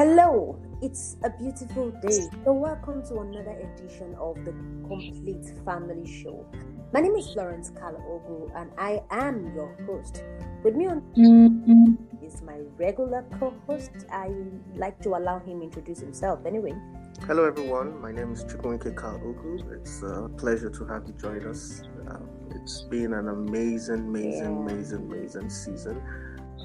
Hello, it's a beautiful day. So, welcome to another edition of the Complete Family Show. My name is Florence Kalaogu, and I am your host. With me on mm-hmm. is my regular co-host. I like to allow him introduce himself. Anyway. Hello, everyone. My name is Chukwunke Kalaogu. It's a pleasure to have you join us. Uh, it's been an amazing, amazing, yeah. amazing, amazing season.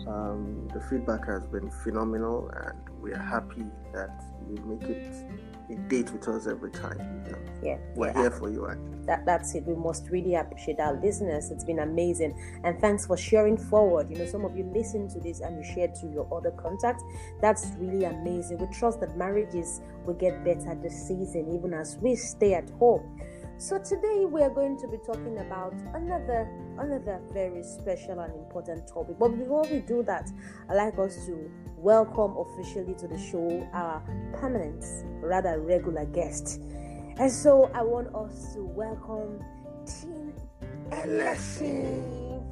Um, the feedback has been phenomenal, and we are happy that you make it a date with us every time. Yeah, we're yeah. here for you. Actually. That that's it. We must really appreciate our listeners. It's been amazing, and thanks for sharing forward. You know, some of you listen to this and you share to your other contacts. That's really amazing. We trust that marriages will get better this season, even as we stay at home. So today we are going to be talking about another another very special and important topic. But before we do that, I'd like us to welcome officially to the show our permanent, rather regular guest. And so I want us to welcome Team Election.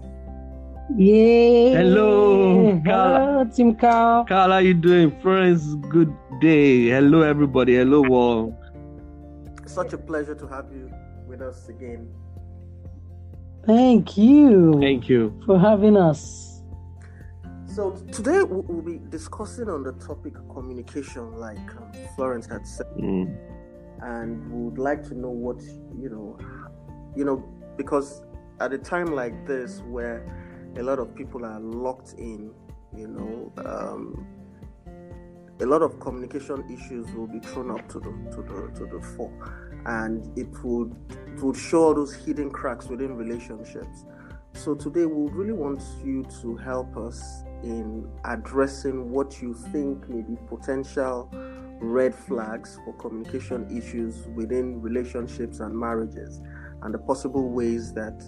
Yeah. Hello, Hello, Team Carl. Carl, how are you doing? Friends, good day. Hello, everybody. Hello, world. Such a pleasure to have you with us again. Thank you. Thank you for having us. So today we'll be discussing on the topic communication, like um, Florence had said, mm. and we would like to know what you know, you know, because at a time like this where a lot of people are locked in, you know, um, a lot of communication issues will be thrown up to the to the to the fore, and it would it would show those hidden cracks within relationships. So today we really want you to help us in addressing what you think may be potential red flags for communication issues within relationships and marriages, and the possible ways that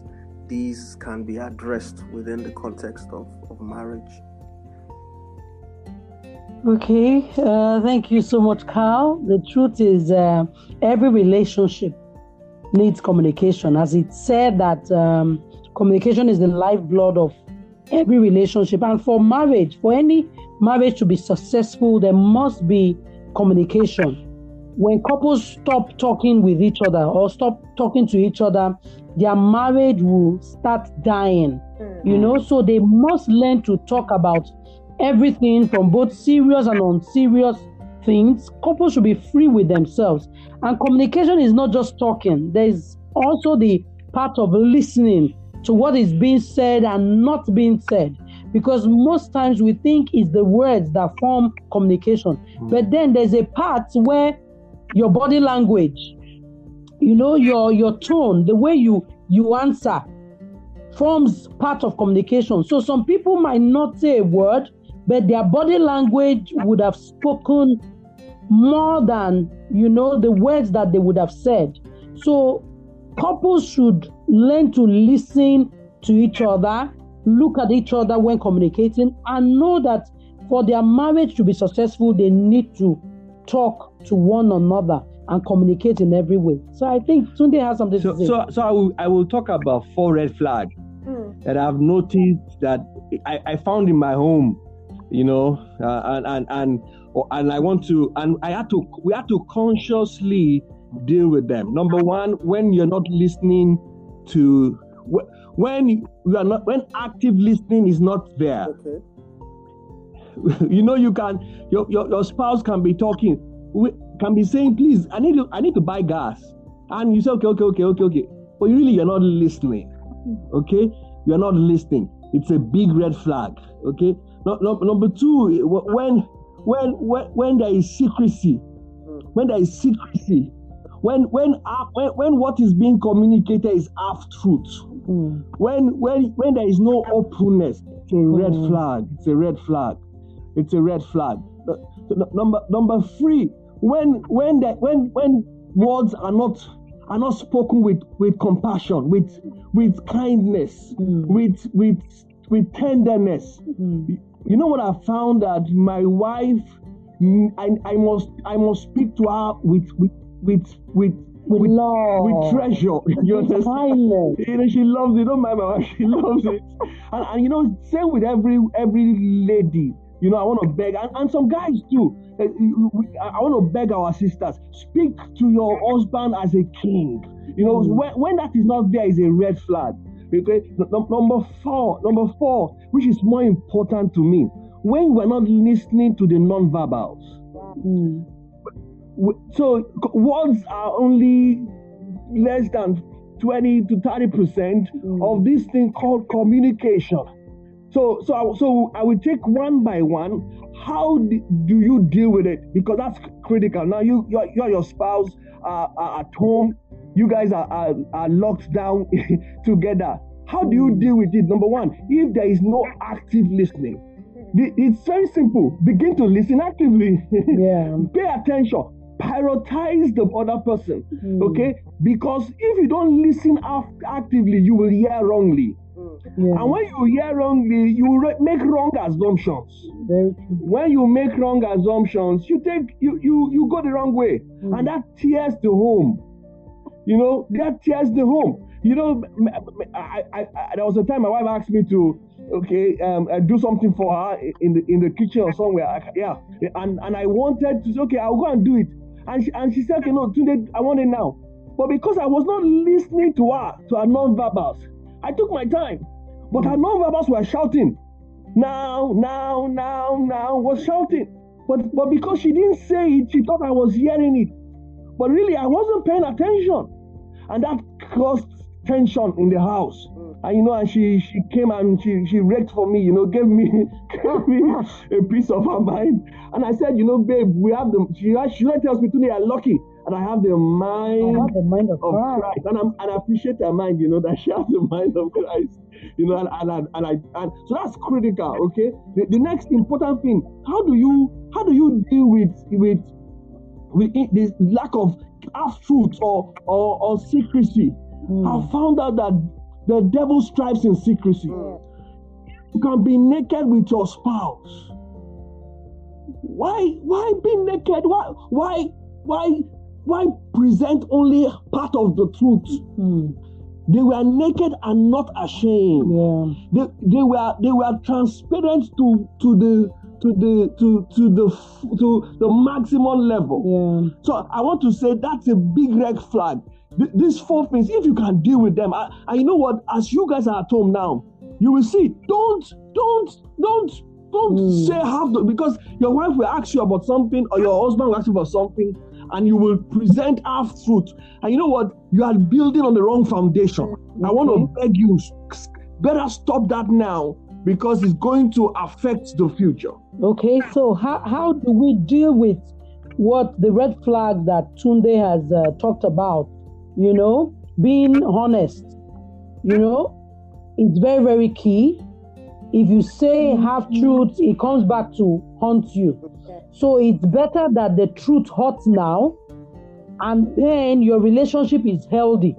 these can be addressed within the context of, of marriage. Okay, uh, thank you so much, Carl. The truth is, uh, every relationship needs communication. As it said, that um, communication is the lifeblood of every relationship. And for marriage, for any marriage to be successful, there must be communication. When couples stop talking with each other or stop talking to each other, their marriage will start dying. Mm-hmm. You know, so they must learn to talk about everything from both serious and unserious things. Couples should be free with themselves. And communication is not just talking, there's also the part of listening to what is being said and not being said. Because most times we think it's the words that form communication. Hmm. But then there's a part where your body language, you know, your your tone, the way you you answer forms part of communication. So some people might not say a word, but their body language would have spoken more than you know the words that they would have said. So couples should learn to listen to each other look at each other when communicating and know that for their marriage to be successful they need to talk to one another and communicate in every way. So i think tunde has something so, to say. so so i will i will talk about four red flags mm. that i've noticed that I, I found in my home you know, uh, and and and and I want to, and I had to, we had to consciously deal with them. Number one, when you're not listening to, when you are not, when active listening is not there. Okay. You know, you can, your, your, your spouse can be talking, can be saying, please, I need to, I need to buy gas. And you say, okay, okay, okay, okay, okay. But you really, you're not listening. Okay? You're not listening. It's a big red flag. Okay? No, no, number two, when when when when there is secrecy, when there is secrecy, when when when, when what is being communicated is half truth, mm. when when when there is no openness, it's a red mm. flag. It's a red flag. It's a red flag. Number number three, when when that when when words are not are not spoken with with compassion, with with kindness, mm. with with with tenderness. Mm. You know what I found that my wife, I, I must I must speak to her with with with with with, with, love. with treasure. You understand? You know, she loves it. Don't mind my wife, she loves it. And, and you know, same with every every lady. You know, I want to beg, and, and some guys too. Uh, I want to beg our sisters, speak to your husband as a king. You know, mm. when, when that is not there, is a red flag. Okay, number four, number four, which is more important to me, when we're not listening to the non-verbals. Mm. So words are only less than 20 to 30 percent mm. of this thing called communication. So, so, I, so I will take one by one. How do you deal with it? Because that's critical. Now, you, you, you and your spouse are at home. You guys are, are, are locked down together. How do you deal with it? Number one, if there is no active listening, it's very simple. Begin to listen actively. Yeah. Pay attention. Prioritize the other person. Mm. Okay? Because if you don't listen actively, you will hear wrongly. Yeah. And when you hear wrongly, you re- make wrong assumptions. Very true. When you make wrong assumptions, you take you you you go the wrong way, mm. and that tears the home. You know that tears the home. You know, I, I, I, there was a time my wife asked me to okay um, uh, do something for her in the in the kitchen or somewhere. I, yeah, and and I wanted to say okay, I'll go and do it. And she, and she said, okay, no, today I want it now. But because I was not listening to her, to her non-verbals, I took my time. But her non-verbals were shouting. Now, now, now, now, was shouting. But but because she didn't say it, she thought I was hearing it. But really, I wasn't paying attention. And that caused tension in the house. Mm. And you know, and she she came and she she wrecked for me, you know, gave me gave me a piece of her mind. And I said, you know, babe, we have the she she tells me today I'm lucky and I have the mind, I have the mind of, of Christ. Christ. And, I'm, and I appreciate her mind, you know, that she has the mind of Christ, you know, and, and, and, I, and so that's critical, okay? The, the next important thing, how do you, how do you deal with, with, with this lack of half truth or, or, or secrecy? Mm. I found out that the devil strives in secrecy. Mm. You can be naked with your spouse. Why, why be naked? Why, why, why why present only part of the truth? Mm. They were naked and not ashamed. Yeah. They, they were they were transparent to to the to the to to the to the maximum level. Yeah. So I want to say that's a big red flag. Th- these four things, if you can deal with them, I, and you know what? As you guys are at home now, you will see. Don't don't don't don't mm. say half the because your wife will ask you about something or your husband will ask you about something and you will present half truth. And you know what? You are building on the wrong foundation. Okay. I want to beg you, better stop that now because it's going to affect the future. Okay, so how, how do we deal with what the red flag that Tunde has uh, talked about? You know, being honest, you know, it's very, very key. If you say half truth, it comes back to haunt you. So it's better that the truth hurts now and then your relationship is healthy.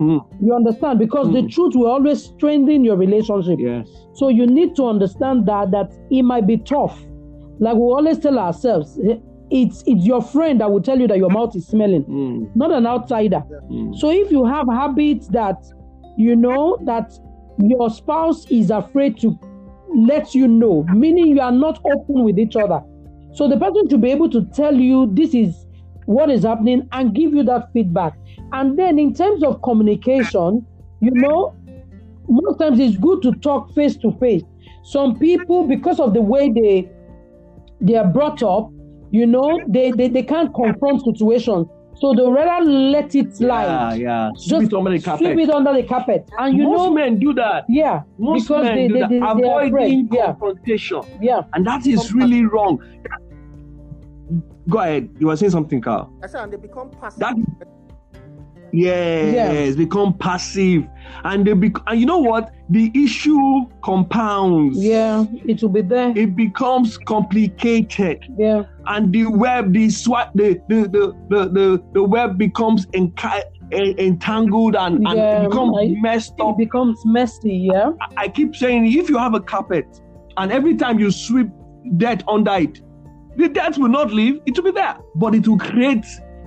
Mm. You understand? Because mm. the truth will always strengthen your relationship. Yes. So you need to understand that that it might be tough. Like we always tell ourselves, it's it's your friend that will tell you that your mouth is smelling, mm. not an outsider. Hmm. So if you have habits that you know that your spouse is afraid to let you know, meaning you are not open with each other so the person should be able to tell you this is what is happening and give you that feedback. And then in terms of communication, you know, most times it's good to talk face to face. Some people, because of the way they they are brought up, you know, they, they, they can't confront situations. So they rather let it slide. Yeah, yeah. Sweep Just it under the carpet. Sweep it under the carpet. And you Most know, men do that. Yeah. Most because men they, do they, that. They, Avoiding confrontation. Yeah. And that is really wrong. Go ahead. You were saying something, Carl. I said, and they become passive. That, yes, yeah. become passive, and they bec- and you know what? The issue compounds. Yeah, it will be there. It becomes complicated. Yeah, and the web, the swat, the the the the the, the web becomes enca- entangled and, and yeah, becomes I, messed up. It becomes messy. Yeah. I, I keep saying if you have a carpet and every time you sweep dirt under it, the dirt will not leave, it will be there, but it will create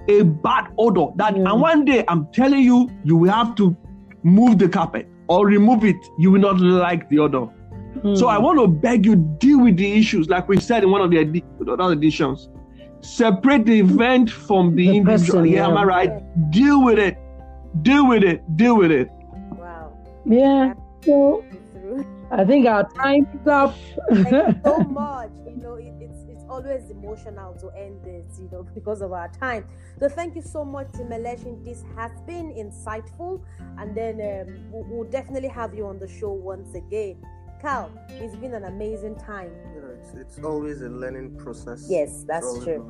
a bad odor. That mm. and one day I'm telling you, you will have to move the carpet or remove it. You will not like the odor. Mm. So I want to beg you, deal with the issues, like we said in one of the, edi- other editions. Separate the event from the, the individual. Person, yeah, yeah, am I right? Deal with it. Deal with it. Deal with it. Wow. Yeah. So I think our time is up. Thank you so much. You know, it, it's it's always emotional to end this, you know, because of our time. So thank you so much, Timelesin. This has been insightful, and then um, we'll, we'll definitely have you on the show once again. Cal, it's been an amazing time. You know, it's, it's always a learning process. Yes, that's true.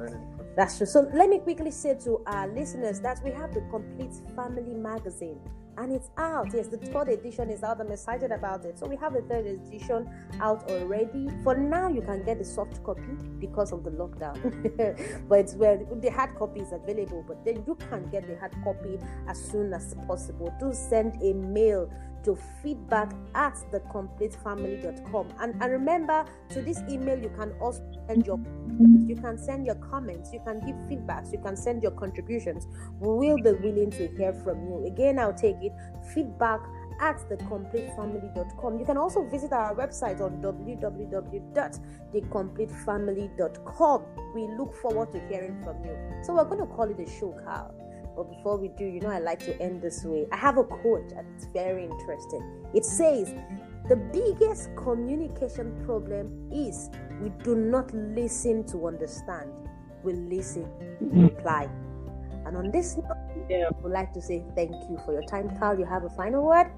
That's true. So let me quickly say to our listeners that we have the Complete Family Magazine and it's out. Yes, the third edition is out. I'm excited about it. So we have the third edition out already. For now, you can get the soft copy because of the lockdown, but it's where the hard copy is available. But then you can get the hard copy as soon as possible. Do send a mail to feedback at thecompletefamily.com. And, and remember, to this email, you can also send your you can send your comments, you can give feedbacks, you can send your contributions. We will be willing to hear from you. Again, I'll take it feedback at thecompletefamily.com. You can also visit our website on www.thecompletefamily.com. We look forward to hearing from you. So we're going to call it a show, Carl. But before we do, you know, I like to end this way. I have a quote and it's very interesting. It says, The biggest communication problem is we do not listen to understand, we listen to mm-hmm. reply. And on this note, yeah. I would like to say thank you for your time. Carl, you have a final word?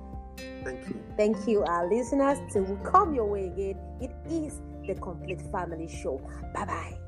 Thank you. Thank you, our listeners. Till we come your way again, it is the Complete Family Show. Bye bye.